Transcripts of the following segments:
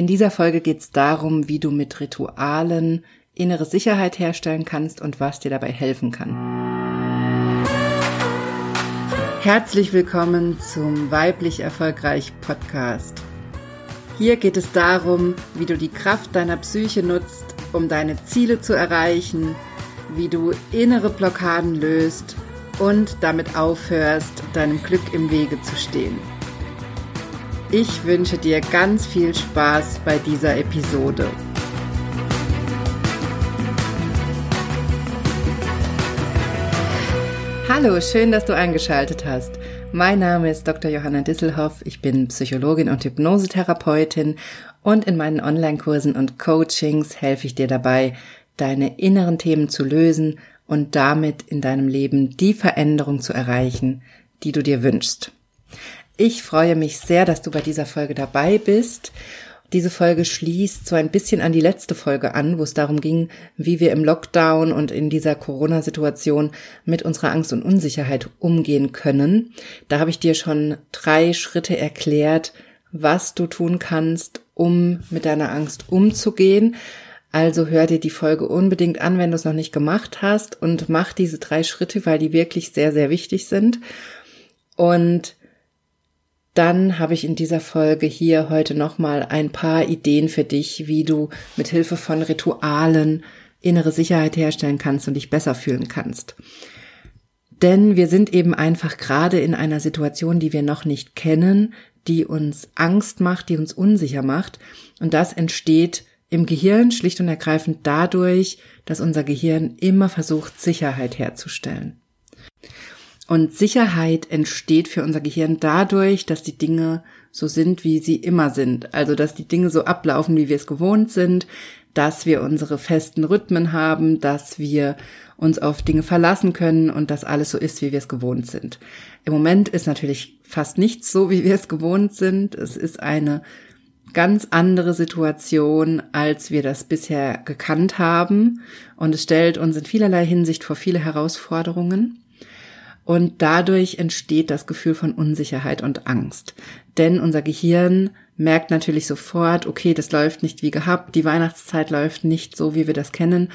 In dieser Folge geht es darum, wie du mit Ritualen innere Sicherheit herstellen kannst und was dir dabei helfen kann. Herzlich willkommen zum Weiblich Erfolgreich Podcast. Hier geht es darum, wie du die Kraft deiner Psyche nutzt, um deine Ziele zu erreichen, wie du innere Blockaden löst und damit aufhörst, deinem Glück im Wege zu stehen. Ich wünsche dir ganz viel Spaß bei dieser Episode. Hallo, schön, dass du eingeschaltet hast. Mein Name ist Dr. Johanna Disselhoff. Ich bin Psychologin und Hypnosetherapeutin und in meinen Online-Kursen und Coachings helfe ich dir dabei, deine inneren Themen zu lösen und damit in deinem Leben die Veränderung zu erreichen, die du dir wünschst. Ich freue mich sehr, dass du bei dieser Folge dabei bist. Diese Folge schließt so ein bisschen an die letzte Folge an, wo es darum ging, wie wir im Lockdown und in dieser Corona-Situation mit unserer Angst und Unsicherheit umgehen können. Da habe ich dir schon drei Schritte erklärt, was du tun kannst, um mit deiner Angst umzugehen. Also hör dir die Folge unbedingt an, wenn du es noch nicht gemacht hast und mach diese drei Schritte, weil die wirklich sehr, sehr wichtig sind. Und dann habe ich in dieser Folge hier heute nochmal ein paar Ideen für dich, wie du mit Hilfe von Ritualen innere Sicherheit herstellen kannst und dich besser fühlen kannst. Denn wir sind eben einfach gerade in einer Situation, die wir noch nicht kennen, die uns Angst macht, die uns unsicher macht. Und das entsteht im Gehirn schlicht und ergreifend dadurch, dass unser Gehirn immer versucht, Sicherheit herzustellen. Und Sicherheit entsteht für unser Gehirn dadurch, dass die Dinge so sind, wie sie immer sind. Also, dass die Dinge so ablaufen, wie wir es gewohnt sind, dass wir unsere festen Rhythmen haben, dass wir uns auf Dinge verlassen können und dass alles so ist, wie wir es gewohnt sind. Im Moment ist natürlich fast nichts so, wie wir es gewohnt sind. Es ist eine ganz andere Situation, als wir das bisher gekannt haben. Und es stellt uns in vielerlei Hinsicht vor viele Herausforderungen. Und dadurch entsteht das Gefühl von Unsicherheit und Angst. Denn unser Gehirn merkt natürlich sofort, okay, das läuft nicht wie gehabt, die Weihnachtszeit läuft nicht so, wie wir das kennen.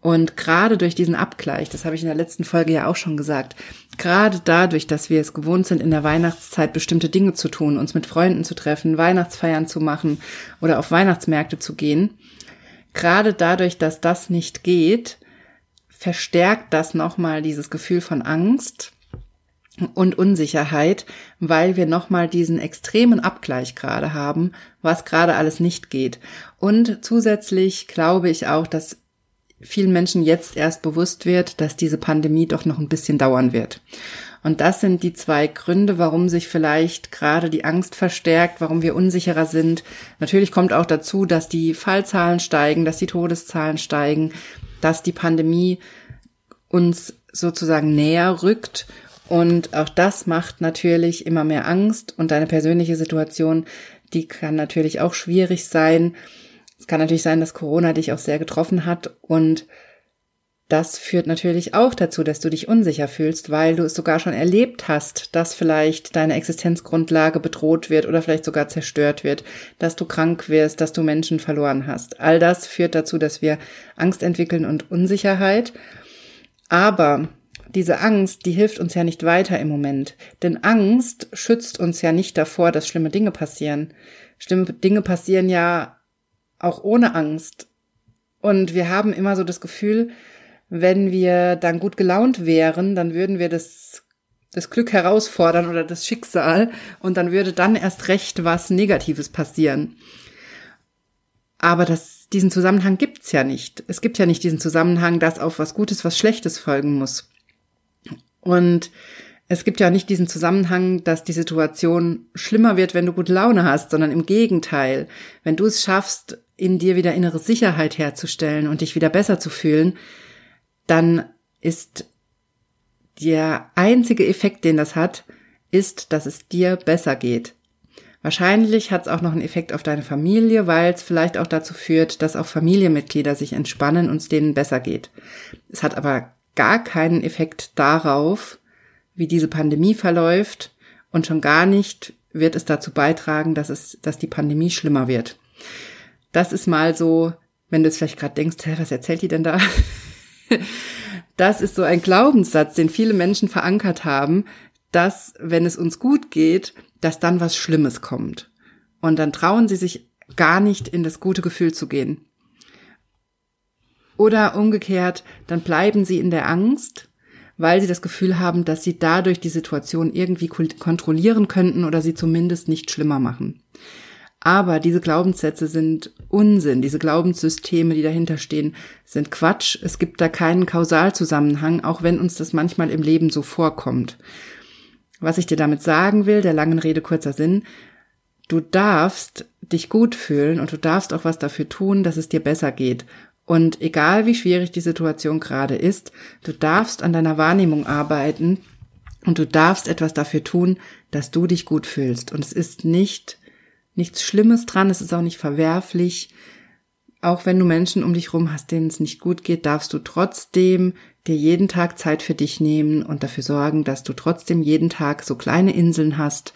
Und gerade durch diesen Abgleich, das habe ich in der letzten Folge ja auch schon gesagt, gerade dadurch, dass wir es gewohnt sind, in der Weihnachtszeit bestimmte Dinge zu tun, uns mit Freunden zu treffen, Weihnachtsfeiern zu machen oder auf Weihnachtsmärkte zu gehen, gerade dadurch, dass das nicht geht, verstärkt das nochmal dieses Gefühl von Angst und Unsicherheit, weil wir nochmal diesen extremen Abgleich gerade haben, was gerade alles nicht geht. Und zusätzlich glaube ich auch, dass vielen Menschen jetzt erst bewusst wird, dass diese Pandemie doch noch ein bisschen dauern wird. Und das sind die zwei Gründe, warum sich vielleicht gerade die Angst verstärkt, warum wir unsicherer sind. Natürlich kommt auch dazu, dass die Fallzahlen steigen, dass die Todeszahlen steigen, dass die Pandemie uns sozusagen näher rückt und auch das macht natürlich immer mehr Angst und deine persönliche Situation, die kann natürlich auch schwierig sein. Es kann natürlich sein, dass Corona dich auch sehr getroffen hat und das führt natürlich auch dazu, dass du dich unsicher fühlst, weil du es sogar schon erlebt hast, dass vielleicht deine Existenzgrundlage bedroht wird oder vielleicht sogar zerstört wird, dass du krank wirst, dass du Menschen verloren hast. All das führt dazu, dass wir Angst entwickeln und Unsicherheit. Aber diese Angst, die hilft uns ja nicht weiter im Moment. Denn Angst schützt uns ja nicht davor, dass schlimme Dinge passieren. Schlimme Dinge passieren ja auch ohne Angst. Und wir haben immer so das Gefühl, wenn wir dann gut gelaunt wären, dann würden wir das, das Glück herausfordern oder das Schicksal und dann würde dann erst recht was Negatives passieren. Aber das, diesen Zusammenhang gibt's ja nicht. Es gibt ja nicht diesen Zusammenhang, dass auf was Gutes was Schlechtes folgen muss. Und es gibt ja nicht diesen Zusammenhang, dass die Situation schlimmer wird, wenn du gute Laune hast, sondern im Gegenteil. Wenn du es schaffst, in dir wieder innere Sicherheit herzustellen und dich wieder besser zu fühlen, dann ist der einzige Effekt, den das hat, ist, dass es dir besser geht. Wahrscheinlich hat es auch noch einen Effekt auf deine Familie, weil es vielleicht auch dazu führt, dass auch Familienmitglieder sich entspannen und es denen besser geht. Es hat aber gar keinen Effekt darauf, wie diese Pandemie verläuft und schon gar nicht wird es dazu beitragen, dass es, dass die Pandemie schlimmer wird. Das ist mal so, wenn du jetzt vielleicht gerade denkst, hä, was erzählt die denn da? das ist so ein Glaubenssatz, den viele Menschen verankert haben, dass, wenn es uns gut geht, dass dann was Schlimmes kommt. Und dann trauen sie sich gar nicht in das gute Gefühl zu gehen. Oder umgekehrt, dann bleiben sie in der Angst, weil sie das Gefühl haben, dass sie dadurch die Situation irgendwie kontrollieren könnten oder sie zumindest nicht schlimmer machen. Aber diese Glaubenssätze sind Unsinn. Diese Glaubenssysteme, die dahinter stehen, sind Quatsch. Es gibt da keinen Kausalzusammenhang, auch wenn uns das manchmal im Leben so vorkommt. Was ich dir damit sagen will, der langen Rede kurzer Sinn, du darfst dich gut fühlen und du darfst auch was dafür tun, dass es dir besser geht. Und egal wie schwierig die Situation gerade ist, du darfst an deiner Wahrnehmung arbeiten und du darfst etwas dafür tun, dass du dich gut fühlst. Und es ist nicht nichts Schlimmes dran, es ist auch nicht verwerflich. Auch wenn du Menschen um dich rum hast, denen es nicht gut geht, darfst du trotzdem dir jeden Tag Zeit für dich nehmen und dafür sorgen, dass du trotzdem jeden Tag so kleine Inseln hast,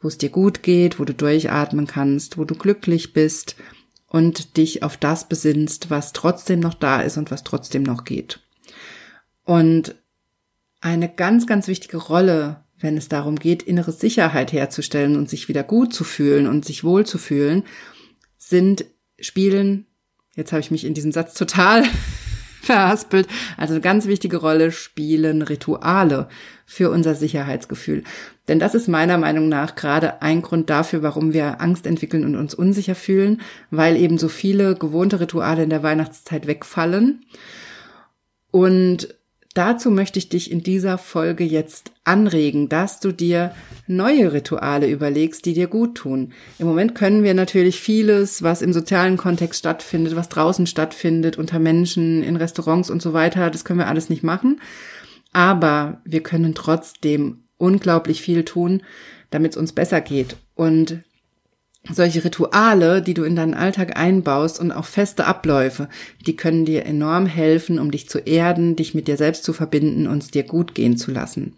wo es dir gut geht, wo du durchatmen kannst, wo du glücklich bist und dich auf das besinnst, was trotzdem noch da ist und was trotzdem noch geht. Und eine ganz, ganz wichtige Rolle, wenn es darum geht, innere Sicherheit herzustellen und sich wieder gut zu fühlen und sich wohl zu fühlen, sind Spielen, jetzt habe ich mich in diesem Satz total verhaspelt. Also eine ganz wichtige Rolle spielen Rituale für unser Sicherheitsgefühl. Denn das ist meiner Meinung nach gerade ein Grund dafür, warum wir Angst entwickeln und uns unsicher fühlen, weil eben so viele gewohnte Rituale in der Weihnachtszeit wegfallen. Und Dazu möchte ich dich in dieser Folge jetzt anregen, dass du dir neue Rituale überlegst, die dir gut tun. Im Moment können wir natürlich vieles, was im sozialen Kontext stattfindet, was draußen stattfindet, unter Menschen, in Restaurants und so weiter, das können wir alles nicht machen. Aber wir können trotzdem unglaublich viel tun, damit es uns besser geht. Und solche Rituale, die du in deinen Alltag einbaust und auch feste Abläufe, die können dir enorm helfen, um dich zu erden, dich mit dir selbst zu verbinden und es dir gut gehen zu lassen.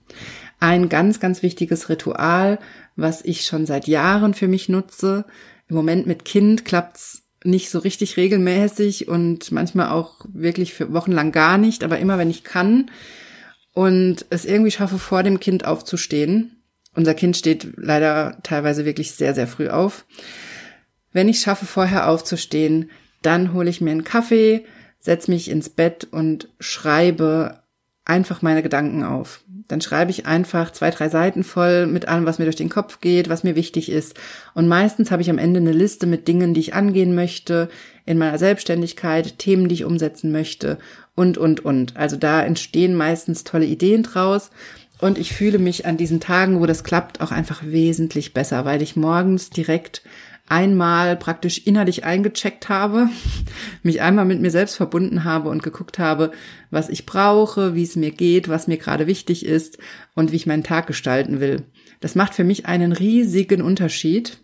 Ein ganz, ganz wichtiges Ritual, was ich schon seit Jahren für mich nutze. Im Moment mit Kind klappt's nicht so richtig regelmäßig und manchmal auch wirklich für wochenlang gar nicht, aber immer wenn ich kann und es irgendwie schaffe, vor dem Kind aufzustehen, unser Kind steht leider teilweise wirklich sehr, sehr früh auf. Wenn ich schaffe, vorher aufzustehen, dann hole ich mir einen Kaffee, setze mich ins Bett und schreibe einfach meine Gedanken auf. Dann schreibe ich einfach zwei, drei Seiten voll mit allem, was mir durch den Kopf geht, was mir wichtig ist. Und meistens habe ich am Ende eine Liste mit Dingen, die ich angehen möchte in meiner Selbstständigkeit, Themen, die ich umsetzen möchte und, und, und. Also da entstehen meistens tolle Ideen draus. Und ich fühle mich an diesen Tagen, wo das klappt, auch einfach wesentlich besser, weil ich morgens direkt einmal praktisch innerlich eingecheckt habe, mich einmal mit mir selbst verbunden habe und geguckt habe, was ich brauche, wie es mir geht, was mir gerade wichtig ist und wie ich meinen Tag gestalten will. Das macht für mich einen riesigen Unterschied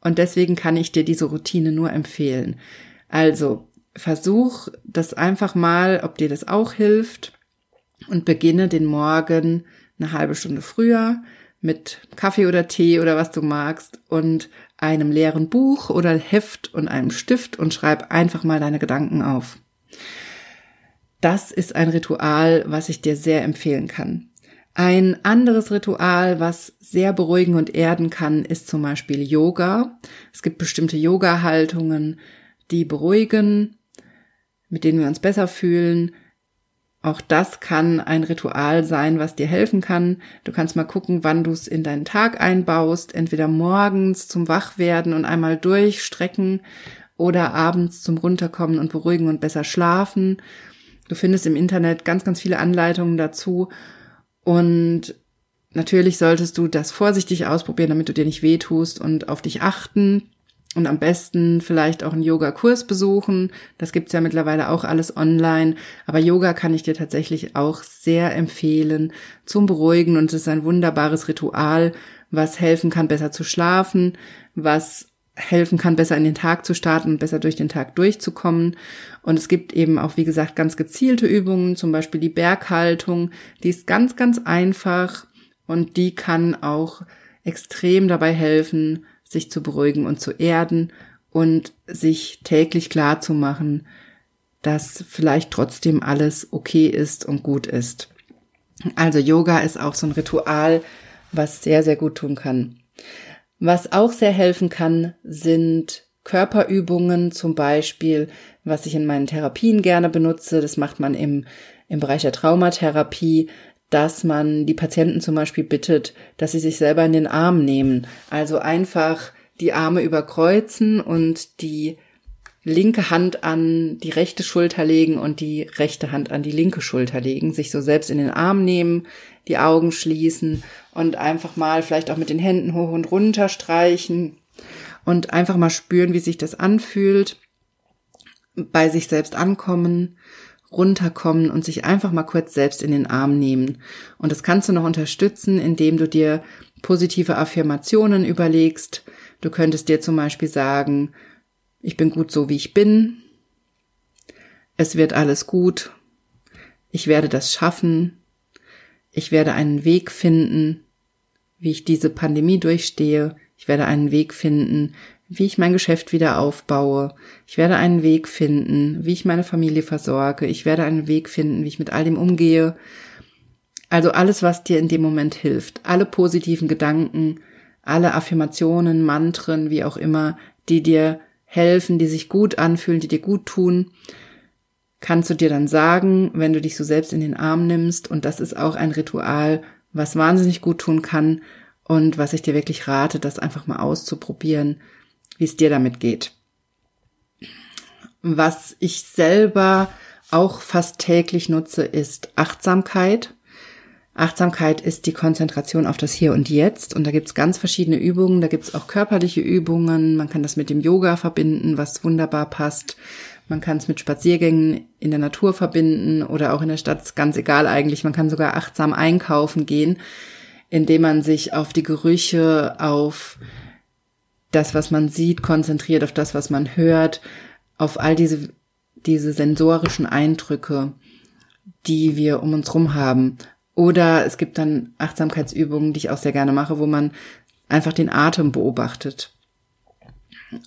und deswegen kann ich dir diese Routine nur empfehlen. Also versuch das einfach mal, ob dir das auch hilft und beginne den Morgen eine halbe Stunde früher mit Kaffee oder Tee oder was du magst und einem leeren Buch oder Heft und einem Stift und schreib einfach mal deine Gedanken auf. Das ist ein Ritual, was ich dir sehr empfehlen kann. Ein anderes Ritual, was sehr beruhigen und erden kann, ist zum Beispiel Yoga. Es gibt bestimmte Yoga-Haltungen, die beruhigen, mit denen wir uns besser fühlen, auch das kann ein Ritual sein, was dir helfen kann. Du kannst mal gucken, wann du es in deinen Tag einbaust, entweder morgens zum Wachwerden und einmal durchstrecken oder abends zum Runterkommen und beruhigen und besser schlafen. Du findest im Internet ganz, ganz viele Anleitungen dazu und natürlich solltest du das vorsichtig ausprobieren, damit du dir nicht wehtust und auf dich achten und am besten vielleicht auch einen Yoga-Kurs besuchen. Das gibt's ja mittlerweile auch alles online. Aber Yoga kann ich dir tatsächlich auch sehr empfehlen zum Beruhigen. Und es ist ein wunderbares Ritual, was helfen kann, besser zu schlafen, was helfen kann, besser in den Tag zu starten und besser durch den Tag durchzukommen. Und es gibt eben auch, wie gesagt, ganz gezielte Übungen, zum Beispiel die Berghaltung. Die ist ganz, ganz einfach und die kann auch extrem dabei helfen, sich zu beruhigen und zu erden und sich täglich klar zu machen, dass vielleicht trotzdem alles okay ist und gut ist. Also Yoga ist auch so ein Ritual, was sehr, sehr gut tun kann. Was auch sehr helfen kann, sind Körperübungen, zum Beispiel, was ich in meinen Therapien gerne benutze. Das macht man im, im Bereich der Traumatherapie, dass man die Patienten zum Beispiel bittet, dass sie sich selber in den Arm nehmen. Also einfach die Arme überkreuzen und die linke Hand an die rechte Schulter legen und die rechte Hand an die linke Schulter legen, sich so selbst in den Arm nehmen, die Augen schließen und einfach mal vielleicht auch mit den Händen hoch und runter streichen und einfach mal spüren, wie sich das anfühlt, bei sich selbst ankommen, runterkommen und sich einfach mal kurz selbst in den Arm nehmen. Und das kannst du noch unterstützen, indem du dir positive Affirmationen überlegst. Du könntest dir zum Beispiel sagen, ich bin gut so, wie ich bin. Es wird alles gut. Ich werde das schaffen. Ich werde einen Weg finden, wie ich diese Pandemie durchstehe. Ich werde einen Weg finden, wie ich mein Geschäft wieder aufbaue. Ich werde einen Weg finden, wie ich meine Familie versorge. Ich werde einen Weg finden, wie ich mit all dem umgehe. Also alles, was dir in dem Moment hilft. Alle positiven Gedanken, alle Affirmationen, Mantren, wie auch immer, die dir helfen, die sich gut anfühlen, die dir gut tun, kannst du dir dann sagen, wenn du dich so selbst in den Arm nimmst. Und das ist auch ein Ritual, was wahnsinnig gut tun kann und was ich dir wirklich rate, das einfach mal auszuprobieren, wie es dir damit geht. Was ich selber auch fast täglich nutze, ist Achtsamkeit. Achtsamkeit ist die Konzentration auf das Hier und Jetzt. Und da gibt's ganz verschiedene Übungen. Da gibt's auch körperliche Übungen. Man kann das mit dem Yoga verbinden, was wunderbar passt. Man kann es mit Spaziergängen in der Natur verbinden oder auch in der Stadt. Ganz egal eigentlich. Man kann sogar achtsam einkaufen gehen, indem man sich auf die Gerüche, auf das, was man sieht, konzentriert, auf das, was man hört, auf all diese, diese sensorischen Eindrücke, die wir um uns rum haben. Oder es gibt dann Achtsamkeitsübungen, die ich auch sehr gerne mache, wo man einfach den Atem beobachtet.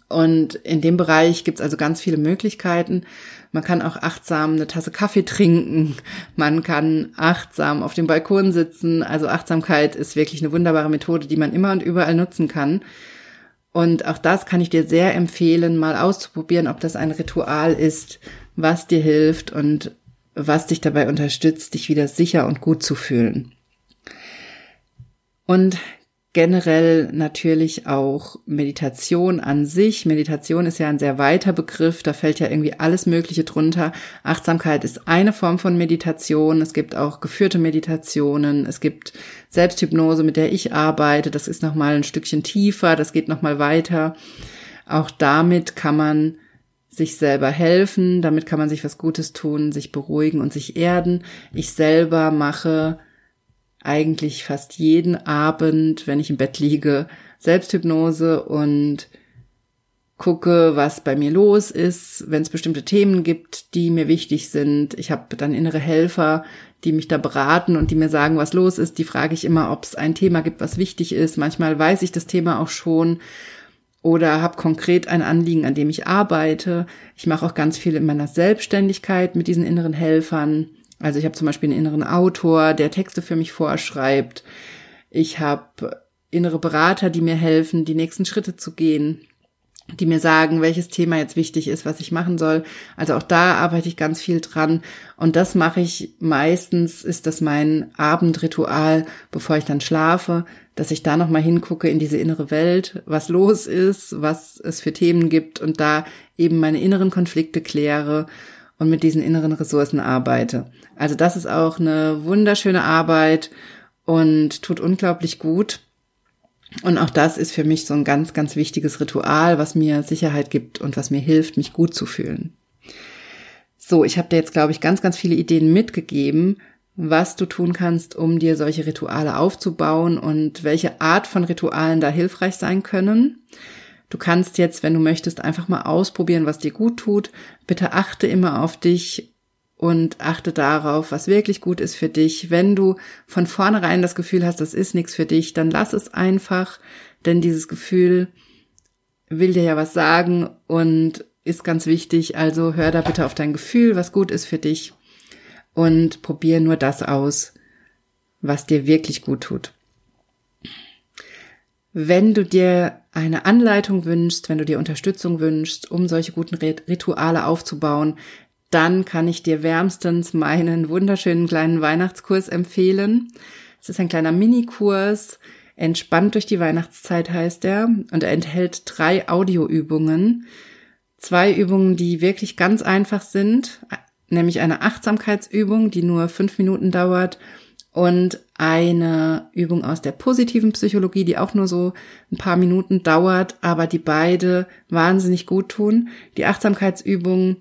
Und in dem Bereich gibt's also ganz viele Möglichkeiten. Man kann auch achtsam eine Tasse Kaffee trinken. Man kann achtsam auf dem Balkon sitzen. Also Achtsamkeit ist wirklich eine wunderbare Methode, die man immer und überall nutzen kann. Und auch das kann ich dir sehr empfehlen, mal auszuprobieren, ob das ein Ritual ist, was dir hilft und was dich dabei unterstützt, dich wieder sicher und gut zu fühlen. Und generell natürlich auch Meditation an sich. Meditation ist ja ein sehr weiter Begriff, da fällt ja irgendwie alles Mögliche drunter. Achtsamkeit ist eine Form von Meditation. Es gibt auch geführte Meditationen. Es gibt Selbsthypnose, mit der ich arbeite. Das ist nochmal ein Stückchen tiefer, das geht nochmal weiter. Auch damit kann man sich selber helfen, damit kann man sich was Gutes tun, sich beruhigen und sich erden. Ich selber mache eigentlich fast jeden Abend, wenn ich im Bett liege, Selbsthypnose und gucke, was bei mir los ist, wenn es bestimmte Themen gibt, die mir wichtig sind. Ich habe dann innere Helfer, die mich da beraten und die mir sagen, was los ist. Die frage ich immer, ob es ein Thema gibt, was wichtig ist. Manchmal weiß ich das Thema auch schon oder habe konkret ein Anliegen, an dem ich arbeite. Ich mache auch ganz viel in meiner Selbstständigkeit mit diesen inneren Helfern. Also ich habe zum Beispiel einen inneren Autor, der Texte für mich vorschreibt. Ich habe innere Berater, die mir helfen, die nächsten Schritte zu gehen die mir sagen, welches Thema jetzt wichtig ist, was ich machen soll. Also auch da arbeite ich ganz viel dran. Und das mache ich meistens, ist das mein Abendritual, bevor ich dann schlafe, dass ich da nochmal hingucke in diese innere Welt, was los ist, was es für Themen gibt und da eben meine inneren Konflikte kläre und mit diesen inneren Ressourcen arbeite. Also das ist auch eine wunderschöne Arbeit und tut unglaublich gut. Und auch das ist für mich so ein ganz, ganz wichtiges Ritual, was mir Sicherheit gibt und was mir hilft, mich gut zu fühlen. So, ich habe dir jetzt, glaube ich, ganz, ganz viele Ideen mitgegeben, was du tun kannst, um dir solche Rituale aufzubauen und welche Art von Ritualen da hilfreich sein können. Du kannst jetzt, wenn du möchtest, einfach mal ausprobieren, was dir gut tut. Bitte achte immer auf dich und achte darauf, was wirklich gut ist für dich. Wenn du von vornherein das Gefühl hast, das ist nichts für dich, dann lass es einfach, denn dieses Gefühl will dir ja was sagen und ist ganz wichtig. Also hör da bitte auf dein Gefühl, was gut ist für dich und probier nur das aus, was dir wirklich gut tut. Wenn du dir eine Anleitung wünschst, wenn du dir Unterstützung wünschst, um solche guten Rituale aufzubauen, dann kann ich dir wärmstens meinen wunderschönen kleinen Weihnachtskurs empfehlen. Es ist ein kleiner Minikurs, entspannt durch die Weihnachtszeit heißt er, und er enthält drei Audioübungen. Zwei Übungen, die wirklich ganz einfach sind, nämlich eine Achtsamkeitsübung, die nur fünf Minuten dauert und eine Übung aus der positiven Psychologie, die auch nur so ein paar Minuten dauert, aber die beide wahnsinnig gut tun. Die Achtsamkeitsübung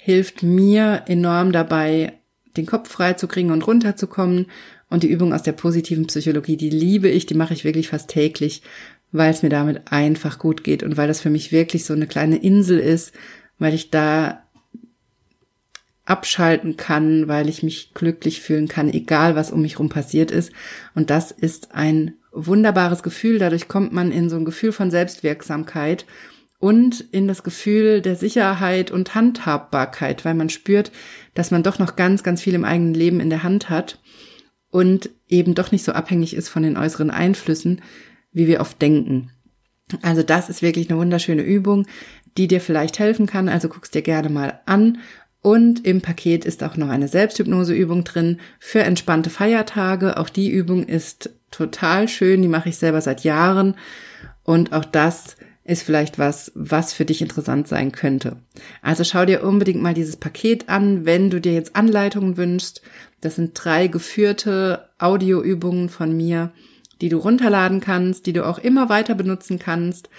hilft mir enorm dabei, den Kopf frei zu kriegen und runterzukommen. Und die Übung aus der positiven Psychologie, die liebe ich, die mache ich wirklich fast täglich, weil es mir damit einfach gut geht und weil das für mich wirklich so eine kleine Insel ist, weil ich da abschalten kann, weil ich mich glücklich fühlen kann, egal was um mich rum passiert ist. Und das ist ein wunderbares Gefühl. Dadurch kommt man in so ein Gefühl von Selbstwirksamkeit und in das Gefühl der Sicherheit und Handhabbarkeit, weil man spürt, dass man doch noch ganz, ganz viel im eigenen Leben in der Hand hat und eben doch nicht so abhängig ist von den äußeren Einflüssen, wie wir oft denken. Also das ist wirklich eine wunderschöne Übung, die dir vielleicht helfen kann. Also guckst dir gerne mal an und im Paket ist auch noch eine Selbsthypnoseübung drin für entspannte Feiertage. Auch die Übung ist total schön. Die mache ich selber seit Jahren. Und auch das ist vielleicht was, was für dich interessant sein könnte. Also schau dir unbedingt mal dieses Paket an, wenn du dir jetzt Anleitungen wünschst. Das sind drei geführte Audioübungen von mir, die du runterladen kannst, die du auch immer weiter benutzen kannst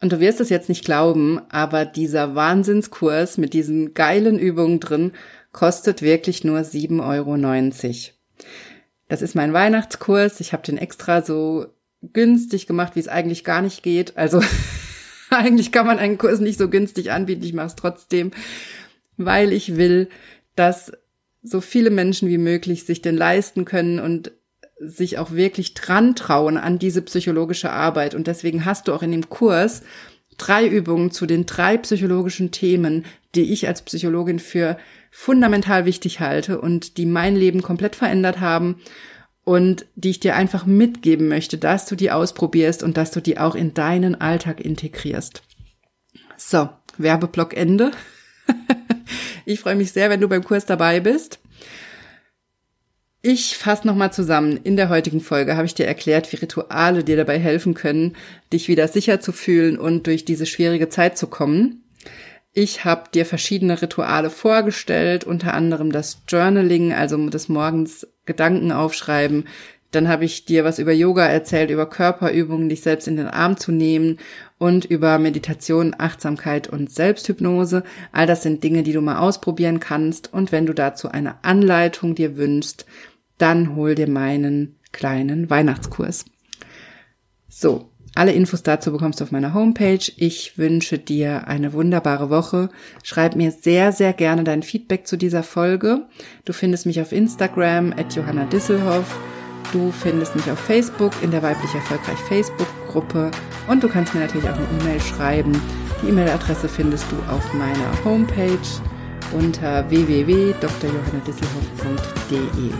und du wirst es jetzt nicht glauben, aber dieser Wahnsinnskurs mit diesen geilen Übungen drin kostet wirklich nur 7,90 Euro. Das ist mein Weihnachtskurs. Ich habe den extra so günstig gemacht, wie es eigentlich gar nicht geht. Also eigentlich kann man einen Kurs nicht so günstig anbieten. Ich mache es trotzdem, weil ich will, dass so viele Menschen wie möglich sich den leisten können und sich auch wirklich dran trauen an diese psychologische Arbeit. Und deswegen hast du auch in dem Kurs drei Übungen zu den drei psychologischen Themen, die ich als Psychologin für fundamental wichtig halte und die mein Leben komplett verändert haben und die ich dir einfach mitgeben möchte, dass du die ausprobierst und dass du die auch in deinen Alltag integrierst. So, Werbeblock Ende. ich freue mich sehr, wenn du beim Kurs dabei bist. Ich fasse nochmal zusammen. In der heutigen Folge habe ich dir erklärt, wie Rituale dir dabei helfen können, dich wieder sicher zu fühlen und durch diese schwierige Zeit zu kommen. Ich habe dir verschiedene Rituale vorgestellt, unter anderem das Journaling, also des Morgens Gedanken aufschreiben. Dann habe ich dir was über Yoga erzählt, über Körperübungen, dich selbst in den Arm zu nehmen und über Meditation, Achtsamkeit und Selbsthypnose. All das sind Dinge, die du mal ausprobieren kannst. Und wenn du dazu eine Anleitung dir wünschst, dann hol dir meinen kleinen Weihnachtskurs. So, alle Infos dazu bekommst du auf meiner Homepage. Ich wünsche dir eine wunderbare Woche. Schreib mir sehr, sehr gerne dein Feedback zu dieser Folge. Du findest mich auf Instagram at Johanna Disselhoff. Du findest mich auf Facebook in der weiblich erfolgreich Facebook-Gruppe und du kannst mir natürlich auch eine E-Mail schreiben. Die E-Mail-Adresse findest du auf meiner Homepage unter www.drjohannadisselhoff.de.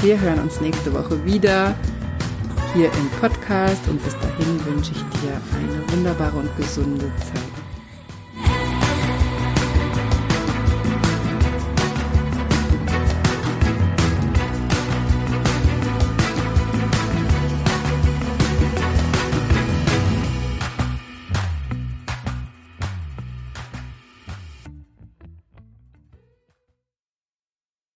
Wir hören uns nächste Woche wieder hier im Podcast und bis dahin wünsche ich dir eine wunderbare und gesunde Zeit.